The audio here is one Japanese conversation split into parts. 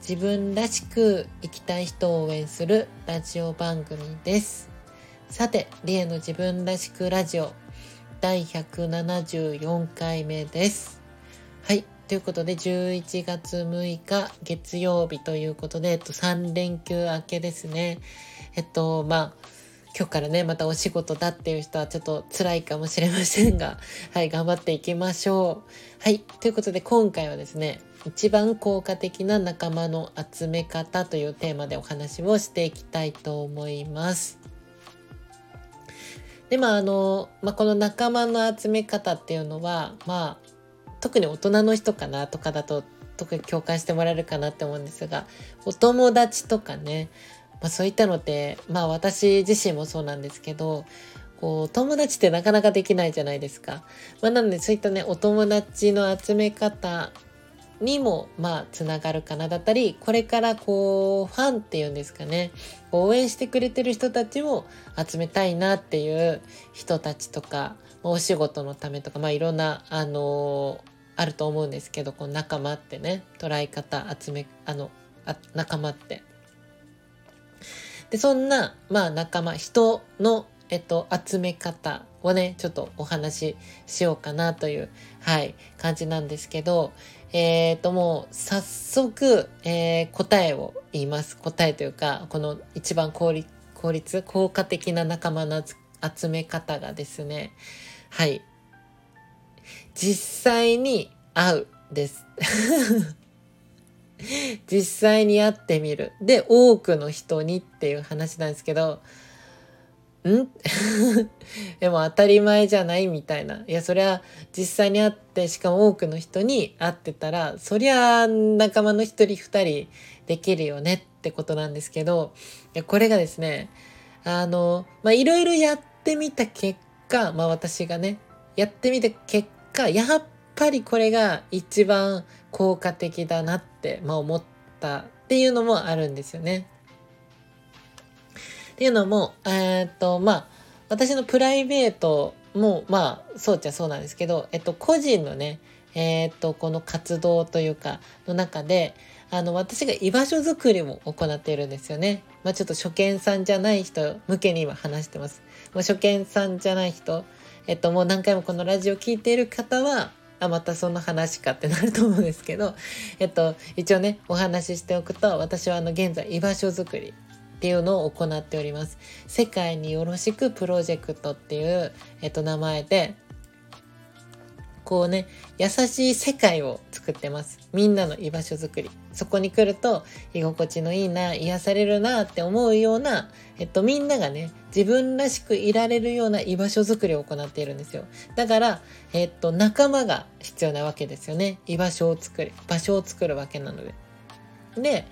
自分らしく生きたい人を応援するラジオ番組です。さて、リエの自分らしくラジオ第174回目です。はい。ということで、11月6日月曜日ということで、えっと、3連休明けですね。えっと、まあ、今日からね、またお仕事だっていう人はちょっと辛いかもしれませんが、はい、頑張っていきましょう。はい。ということで、今回はですね、一番効果的な仲間の集め方というテーマでお話をしていきたいと思います。で、まあ、あの、まあ、この仲間の集め方っていうのは、まあ、特に大人の人かなとかだと、特に共感してもらえるかなって思うんですが、お友達とかね、まあ、そういったのって、まあ、私自身もそうなんですけど、こう、友達ってなかなかできないじゃないですか。まあ、なので、そういったね、お友達の集め方にもまあつながるかなだったりこれからこうファンっていうんですかね。応援してくれてる人たちを集めたいなっていう人たちとかお仕事のためとかまあいろんなあのー、あると思うんですけどこの仲間ってね捉え方集めあのあ仲間って。でそんなまあ仲間人のえっと集め方をねちょっとお話ししようかなというはい感じなんですけどえっ、ー、と、もう、早速、えー、答えを言います。答えというか、この一番効率、効率、効果的な仲間の集め方がですね、はい。実際に会うです。実際に会ってみる。で、多くの人にっていう話なんですけど、ん？でも当たり前じゃないみたいな。いや、そりゃ実際に会って、しかも多くの人に会ってたら、そりゃ仲間の一人二人できるよねってことなんですけど、いやこれがですね、あの、まあ、いろいろやってみた結果、まあ私がね、やってみた結果、やっぱりこれが一番効果的だなって、まあ、思ったっていうのもあるんですよね。っていうのも、えー、っと、まあ、私のプライベートも、まあ、そうっちゃそうなんですけど、えっと、個人のね、えー、っと、この活動というか、の中で、あの、私が居場所づくりも行っているんですよね。まあ、ちょっと初見さんじゃない人向けに今話してます。もう初見さんじゃない人、えっと、もう何回もこのラジオ聞いている方は、あ、またその話かってなると思うんですけど、えっと、一応ね、お話ししておくと、私はあの、現在居場所づくりっていうのを行っております。世界によろしくプロジェクトっていう、えっと、名前で、こうね、優しい世界を作ってます。みんなの居場所づくり。そこに来ると居心地のいいな、癒されるなって思うような、えっと、みんながね、自分らしくいられるような居場所づくりを行っているんですよ。だから、えっと、仲間が必要なわけですよね。居場所を作る、場所を作るわけなので。で、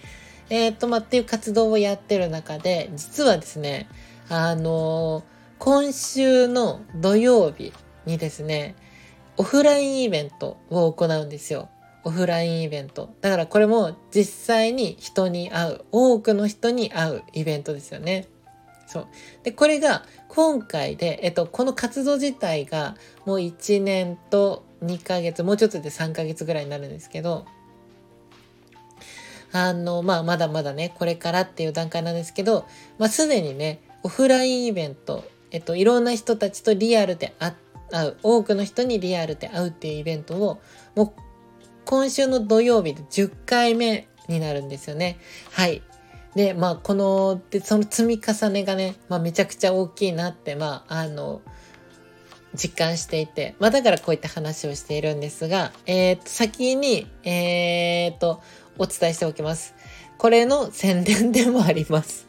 えっ、と、まあ、っていう活動をやってる中で、実はですね、あのー、今週の土曜日にですね、オフラインイベントを行うんですよ。オフラインイベント。だからこれも実際に人に会う、多くの人に会うイベントですよね。そう。で、これが今回で、えっと、この活動自体がもう1年と2ヶ月、もうちょっとで3ヶ月ぐらいになるんですけど、あの、まあ、まだまだね、これからっていう段階なんですけど、まあ、すでにね、オフラインイベント、えっと、いろんな人たちとリアルで会う、多くの人にリアルで会うっていうイベントを、もう、今週の土曜日で10回目になるんですよね。はい。で、まあ、この、で、その積み重ねがね、まあ、めちゃくちゃ大きいなって、まあ、あの、実感していて、まあ、だからこういった話をしているんですが、えー、と、先に、えー、と、お伝えしておきます。これの宣伝でもあります。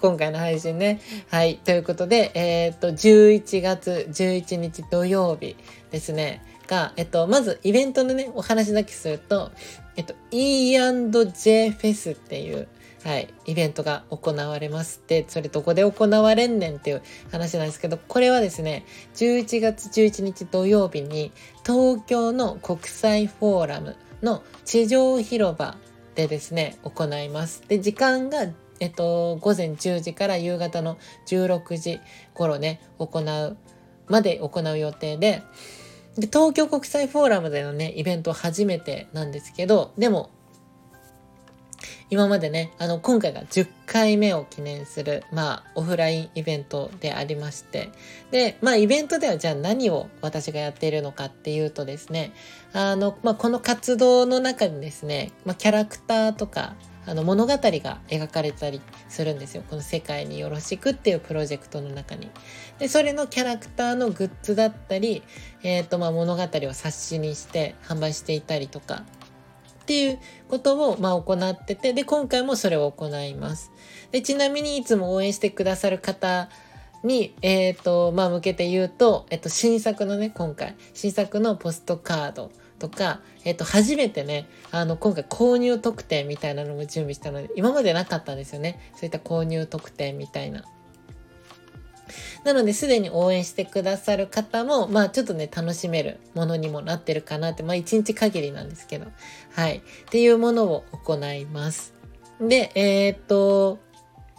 今回の配信ね。はい。ということで、えっ、と、11月11日土曜日ですね。が、えっと、まずイベントのね、お話だけすると、えっと、E&J フェスっていう、はい、イベントが行われますって、それどこで行われんねんっていう話なんですけど、これはですね、11月11日土曜日に東京の国際フォーラムの地上広場でですね、行います。で、時間がえっと、午前10時から夕方の16時頃ね、行う、まで行う予定で、で、東京国際フォーラムでのね、イベント初めてなんですけど、でも、今までね、あの、今回が10回目を記念する、まあ、オフラインイベントでありまして、で、まあ、イベントではじゃあ何を私がやっているのかっていうとですね、あの、まあ、この活動の中にですね、まあ、キャラクターとか、あの物語が描かれたりするんですよ。この世界によろしくっていうプロジェクトの中に。で、それのキャラクターのグッズだったり、えっ、ー、と、まあ物語を冊子にして販売していたりとか、っていうことを、まあ、行ってて、で、今回もそれを行います。で、ちなみにいつも応援してくださる方に、え、ー、と、まあ、向けて言うと、えっと、新作のね、今回、新作のポストカードとか、えっと、初めてね、あの、今回購入特典みたいなのも準備したので、今までなかったんですよね。そういった購入特典みたいな。なので、すでに応援してくださる方も、まあ、ちょっとね、楽しめるものにもなってるかなって、まあ、一日限りなんですけど、はい。っていうものを行います。で、えー、っと、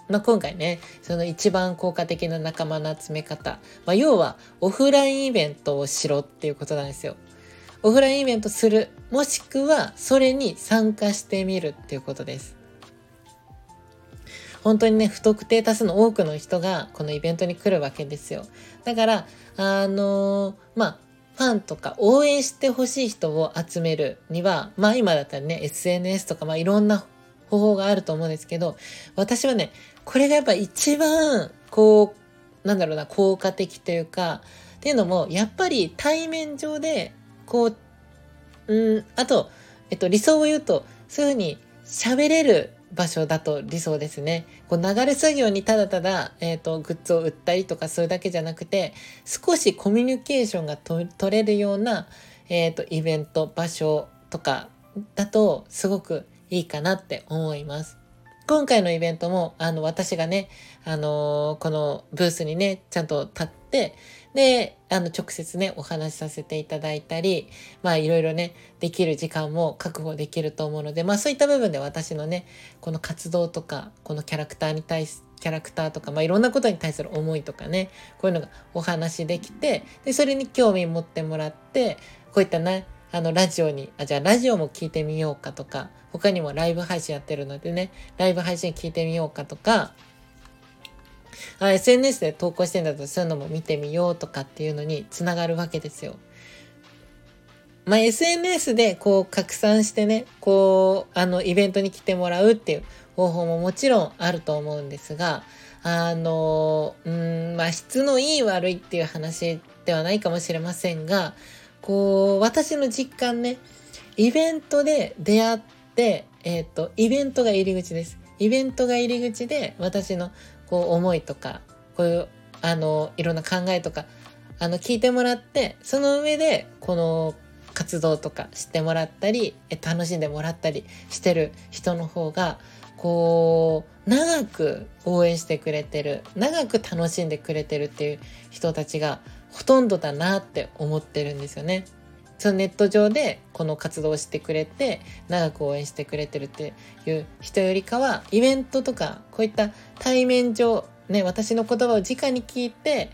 まあ、今回ね、その一番効果的な仲間の集め方。まあ、要は、オフラインイベントをしろっていうことなんですよ。オフラインイベントする。もしくは、それに参加してみるっていうことです。本当にね、不特定多数の多くの人がこのイベントに来るわけですよ。だから、あのー、まあ、ファンとか応援してほしい人を集めるには、まあ今だったらね、SNS とか、まあいろんな方法があると思うんですけど、私はね、これがやっぱ一番、こう、なんだろうな、効果的というか、っていうのも、やっぱり対面上で、こう、うん、あと、えっと、理想を言うと、そういうふうに喋れる場所だと理想ですね。こう流れ作業にただただ、えっ、ー、と、グッズを売ったりとかするだけじゃなくて、少しコミュニケーションが取れるような、えっ、ー、と、イベント、場所とかだとすごくいいかなって思います。今回のイベントも、あの、私がね、あのー、このブースにね、ちゃんと立って、で、あの、直接ね、お話しさせていただいたり、まあ、いろいろね、できる時間も確保できると思うので、まあ、そういった部分で私のね、この活動とか、このキャラクターに対し、キャラクターとか、まあ、いろんなことに対する思いとかね、こういうのがお話できて、で、それに興味持ってもらって、こういったね、あの、ラジオに、あ、じゃあラジオも聞いてみようかとか、他にもライブ配信やってるのでね、ライブ配信聞いてみようかとか、あ SNS で投稿してんだとそういうのも見てみようとかっていうのにつながるわけですよ。まあ、SNS でこう拡散してね、こう、あの、イベントに来てもらうっていう方法ももちろんあると思うんですが、あの、うん、まあ、質のいい悪いっていう話ではないかもしれませんが、こう、私の実感ね、イベントで出会って、えっ、ー、と、イベントが入り口です。イベントが入り口で私のこう思いとか、こういう、あの、いろんな考えとか、あの、聞いてもらって、その上で、この活動とか知ってもらったり、楽しんでもらったりしてる人の方が、こう、長く応援してくれてる、長く楽しんでくれてるっていう人たちがほとんどだなって思ってるんですよね。そのネット上でこの活動をしてくれて長く応援してくれてるっていう人よりかはイベントとかこういった対面上ね私の言葉を直に聞いて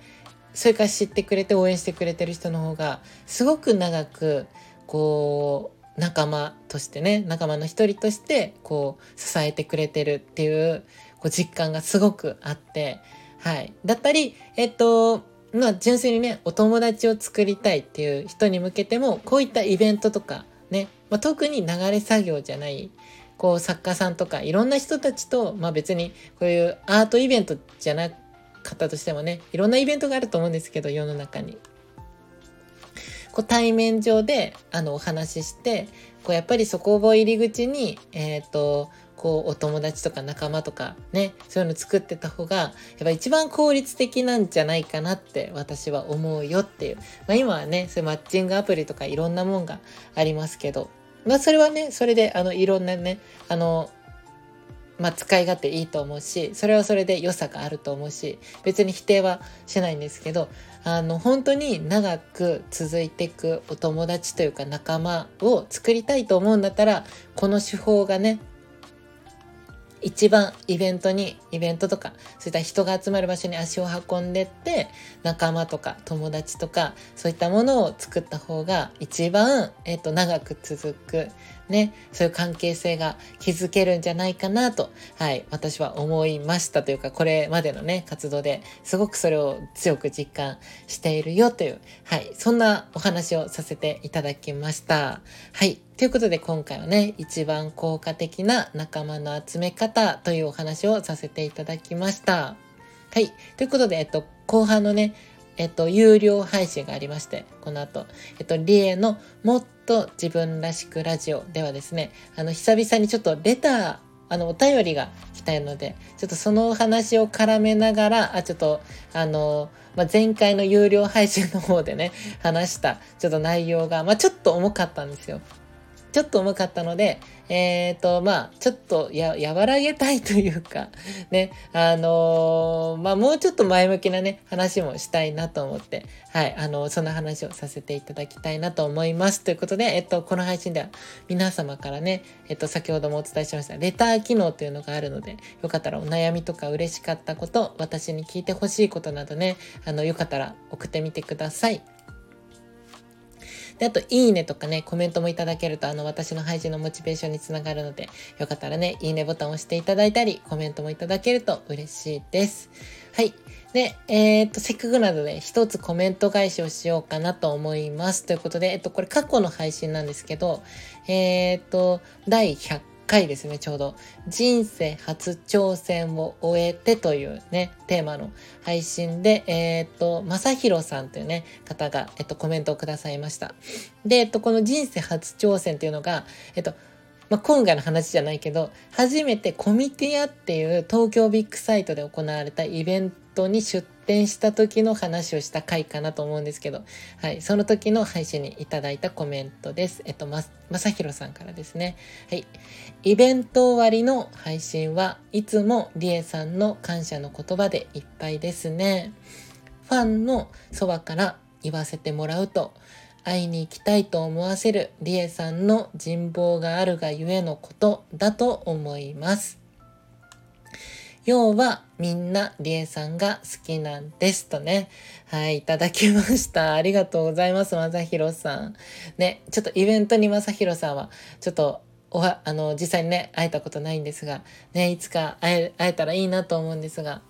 それから知ってくれて応援してくれてる人の方がすごく長くこう仲間としてね仲間の一人としてこう支えてくれてるっていうこう実感がすごくあってはい。だったりえっとまあ純粋にね、お友達を作りたいっていう人に向けても、こういったイベントとかね、まあ、特に流れ作業じゃない、こう作家さんとかいろんな人たちと、まあ別にこういうアートイベントじゃなかったとしてもね、いろんなイベントがあると思うんですけど、世の中に。こう対面上であのお話しして、こうやっぱりそこを入り口に、えっ、ー、と、こうお友達とか仲間とかねそういうの作ってた方がやっぱ一番効率的なんじゃないかなって私は思うよっていう、まあ、今はねそういうマッチングアプリとかいろんなもんがありますけど。まあそれはねそれであのいろんなねあのまあ、使い勝手いいと思うしそれはそれで良さがあると思うし別に否定はしないんですけどあの本当に長く続いていくお友達というか仲間を作りたいと思うんだったらこの手法がね一番イベントに、イベントとか、そういった人が集まる場所に足を運んでって、仲間とか友達とか、そういったものを作った方が一番、えっ、と、長く続く、ね、そういう関係性が築けるんじゃないかなと、はい、私は思いましたというか、これまでのね、活動ですごくそれを強く実感しているよという、はい、そんなお話をさせていただきました。はい。ということで今回はね、一番効果的な仲間の集め方というお話をさせていただきました。はい。ということで、えっと、後半のね、えっと、有料配信がありまして、この後、えっと、リエのもっと自分らしくラジオではですね、あの、久々にちょっとレター、あの、お便りが来たので、ちょっとそのお話を絡めながら、あ、ちょっと、あの、まあ、前回の有料配信の方でね、話した、ちょっと内容が、まあ、ちょっと重かったんですよ。ちょっと重かったので、えっ、ー、と、まあ、ちょっとや、和らげたいというか、ね、あのー、まあ、もうちょっと前向きなね、話もしたいなと思って、はい、あのー、そんな話をさせていただきたいなと思います。ということで、えっと、この配信では皆様からね、えっと、先ほどもお伝えしました、レター機能というのがあるので、よかったらお悩みとか嬉しかったこと、私に聞いてほしいことなどね、あの、よかったら送ってみてください。で、あと、いいねとかね、コメントもいただけると、あの、私の配信のモチベーションにつながるので、よかったらね、いいねボタンを押していただいたり、コメントもいただけると嬉しいです。はい。で、えー、っと、せっかくなので、一つコメント返しをしようかなと思います。ということで、えっと、これ過去の配信なんですけど、えー、っと、第100回ですね、ちょうど。人生初挑戦を終えてというね、テーマの配信で、えっ、と、まさひろさんというね、方が、えっ、と、コメントをくださいました。で、えっと、この人生初挑戦っていうのが、えっと、まあ、今回の話じゃないけど、初めてコミティアっていう東京ビッグサイトで行われたイベントに出展した時の話をした回かなと思うんですけど、はい、その時の配信にいただいたコメントです。えっと、ま、まさひろさんからですね。はい。イベント終わりの配信はいつもりえさんの感謝の言葉でいっぱいですね。ファンのそばから言わせてもらうと、会いに行きたいと思わせるりえさんの人望があるがゆえのことだと思います。要はみんなりえさんが好きなんですとね。はい、いただきました。ありがとうございます、まさひろさん。ね、ちょっとイベントにまさひろさんは、ちょっとおは、あの、実際にね、会えたことないんですが、ね、いつか会え、会えたらいいなと思うんですが、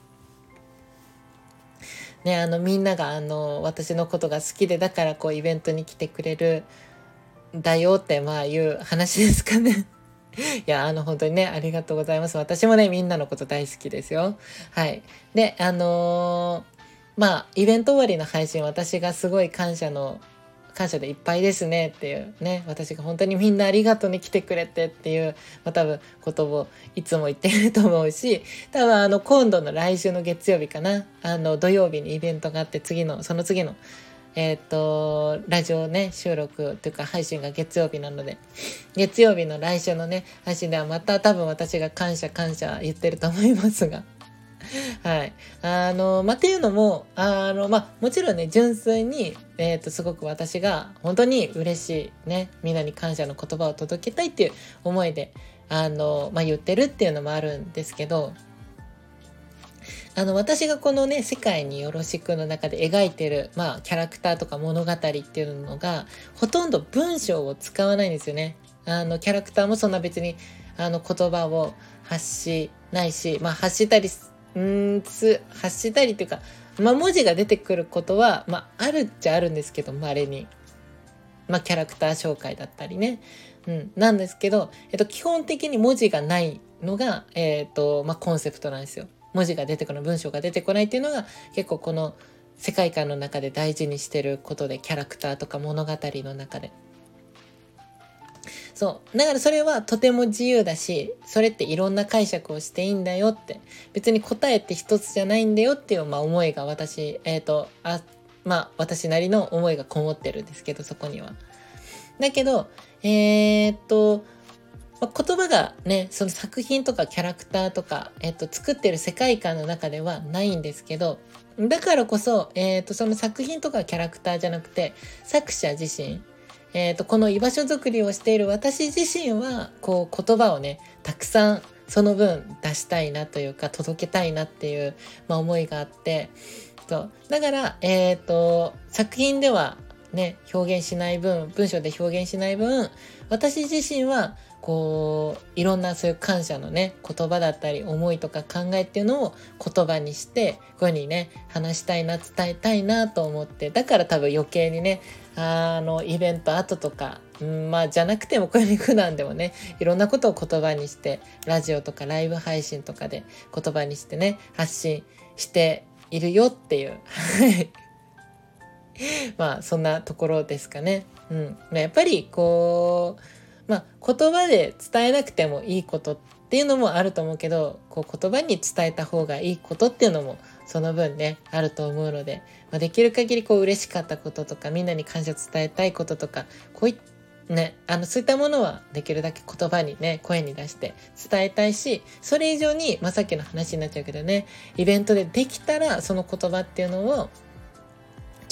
ね、あの、みんなが、あの、私のことが好きで、だからこう、イベントに来てくれる、だよって、まあ、いう話ですかね。いや、あの、本当にね、ありがとうございます。私もね、みんなのこと大好きですよ。はい。で、あのー、まあ、イベント終わりの配信、私がすごい感謝の、感謝でいっぱいですねっていうね、私が本当にみんなありがとうに来てくれてっていう、まあ多分ことをいつも言ってると思うし、多分あの今度の来週の月曜日かな、あの土曜日にイベントがあって次の、その次のえっ、ー、と、ラジオね、収録というか配信が月曜日なので、月曜日の来週のね、配信ではまた多分私が感謝感謝言ってると思いますが。はい。あの、まあ、っていうのも、あの、まあ、もちろんね、純粋に、えっ、ー、と、すごく私が本当に嬉しいね、みんなに感謝の言葉を届けたいっていう思いで、あの、まあ、言ってるっていうのもあるんですけど、あの、私がこのね、世界によろしくの中で描いてる、まあ、キャラクターとか物語っていうのが、ほとんど文章を使わないんですよね。あの、キャラクターもそんな別に、あの、言葉を発しないし、まあ、発したり、んつ、発したりっていうか、まあ、文字が出てくることは、まあ、あるっちゃあるんですけど、稀に。まあ、キャラクター紹介だったりね。うん。なんですけど、えっと、基本的に文字がないのが、えっ、と、まあ、コンセプトなんですよ。文字が出てこない文章が出てこないっていうのが結構この世界観の中で大事にしてることでキャラクターとか物語の中で。そう。だからそれはとても自由だし、それっていろんな解釈をしていいんだよって、別に答えって一つじゃないんだよっていう、まあ、思いが私、えっ、ー、と、あ、まあ私なりの思いがこもってるんですけど、そこには。だけど、えー、っと、まあ、言葉がね、その作品とかキャラクターとか、えっと、作ってる世界観の中ではないんですけど、だからこそ、えっと、その作品とかキャラクターじゃなくて、作者自身、えっと、この居場所づくりをしている私自身は、こう、言葉をね、たくさんその分出したいなというか、届けたいなっていう、まあ、思いがあって、そうだから、えっ、と、作品ではね、表現しない分、文章で表現しない分、私自身はこういろんなそういう感謝のね言葉だったり思いとか考えっていうのを言葉にしてこういうふうにね話したいな伝えたいなと思ってだから多分余計にねあのイベント後とか、うん、まあじゃなくてもこういうふうに普段でもねいろんなことを言葉にしてラジオとかライブ配信とかで言葉にしてね発信しているよっていう。まあそんなところですかね。うん、やっぱりこうまあ、言葉で伝えなくてもいいことっていうのもあると思うけどこう言葉に伝えた方がいいことっていうのもその分ねあると思うので、まあ、できる限りこう嬉しかったこととかみんなに感謝伝えたいこととかこういね、あのそういったものはできるだけ言葉にね声に出して伝えたいしそれ以上に、まあ、さっきの話になっちゃうけどねイベントでできたらその言葉っていうのを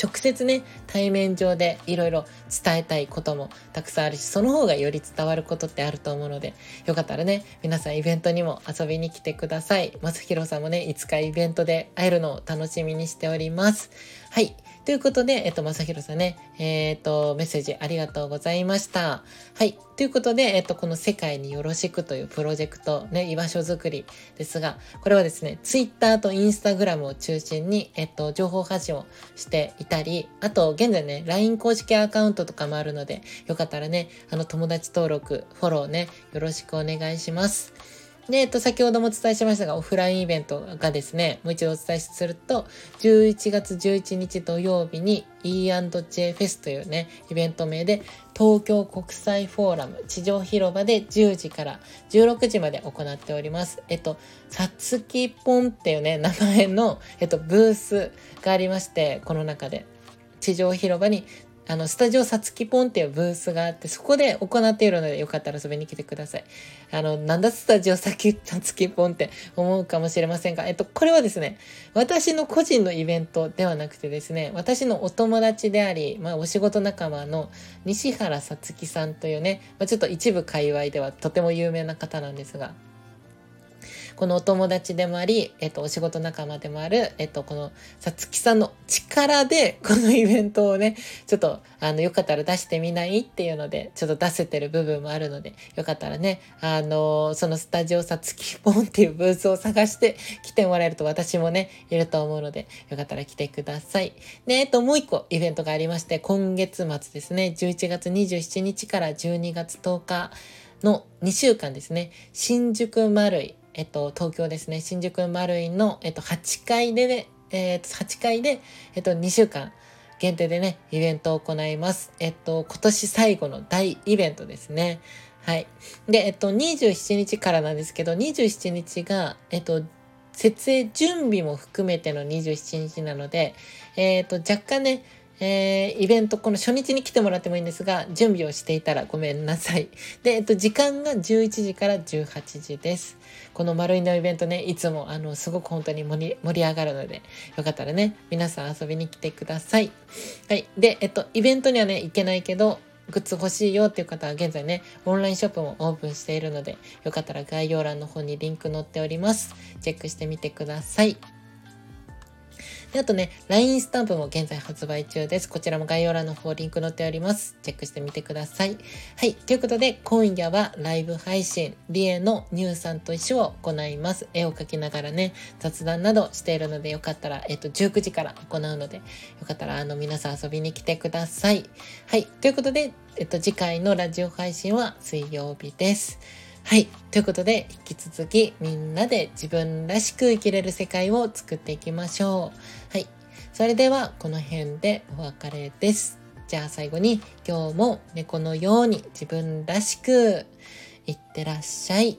直接ね、対面上でいろいろ伝えたいこともたくさんあるし、その方がより伝わることってあると思うので、よかったらね、皆さんイベントにも遊びに来てください。まさひろさんもね、いつかイベントで会えるのを楽しみにしております。はい。ということで、えっと、まさひろさんね、えー、っと、メッセージありがとうございました。はい。ということで、えっと、この世界によろしくというプロジェクト、ね、居場所づくりですが、これはですね、ツイッターとインスタグラムを中心に、えっと、情報発信をしていたり、あと、現在ね、LINE 公式アカウントとかもあるので、よかったらね、あの、友達登録、フォローね、よろしくお願いします。で、えっと、先ほどもお伝えしましたが、オフラインイベントがですね、もう一度お伝えすると、11月11日土曜日に E&J フェスというね、イベント名で、東京国際フォーラム地上広場で10時から16時まで行っております。えっと、さつきぽんっていうね、名前の、えっと、ブースがありまして、この中で。地上広場にあの、スタジオさつきぽんっていうブースがあって、そこで行っているので、よかったら遊びに来てください。あの、なんだスタジオさつきぽんって思うかもしれませんが、えっと、これはですね、私の個人のイベントではなくてですね、私のお友達であり、まあ、お仕事仲間の西原さつきさんというね、まあ、ちょっと一部界隈ではとても有名な方なんですが、このお友達でもあり、えっと、お仕事仲間でもある、えっと、この、さつきさんの力で、このイベントをね、ちょっと、あの、よかったら出してみないっていうので、ちょっと出せてる部分もあるので、よかったらね、あの、そのスタジオさつきポンっていうブースを探して来てもらえると私もね、いると思うので、よかったら来てください。で、えっと、もう一個イベントがありまして、今月末ですね、11月27日から12月10日、の2週間ですね、新宿丸井えっと、東京ですね、新宿マルイの、えっと、8階でね、えっと、8階で、えっと、2週間限定でね、イベントを行います。えっと、今年最後の大イベントですね。はい。で、えっと、27日からなんですけど、27日が、えっと、設営準備も含めての27日なので、えっと、若干ね、えー、イベント、この初日に来てもらってもいいんですが、準備をしていたらごめんなさい。で、えっと、時間が11時から18時です。この丸いのイベントね、いつも、あの、すごく本当に盛り上がるので、よかったらね、皆さん遊びに来てください。はい。で、えっと、イベントにはね、行けないけど、グッズ欲しいよっていう方は現在ね、オンラインショップもオープンしているので、よかったら概要欄の方にリンク載っております。チェックしてみてください。で、あとね、LINE スタンプも現在発売中です。こちらも概要欄の方リンク載っております。チェックしてみてください。はい。ということで、今夜はライブ配信、リエのニューさんと一緒を行います。絵を描きながらね、雑談などしているので、よかったら、えっと、19時から行うので、よかったら、あの、皆さん遊びに来てください。はい。ということで、えっと、次回のラジオ配信は水曜日です。はい。ということで、引き続きみんなで自分らしく生きれる世界を作っていきましょう。はい。それでは、この辺でお別れです。じゃあ最後に、今日も猫のように自分らしくいってらっしゃい。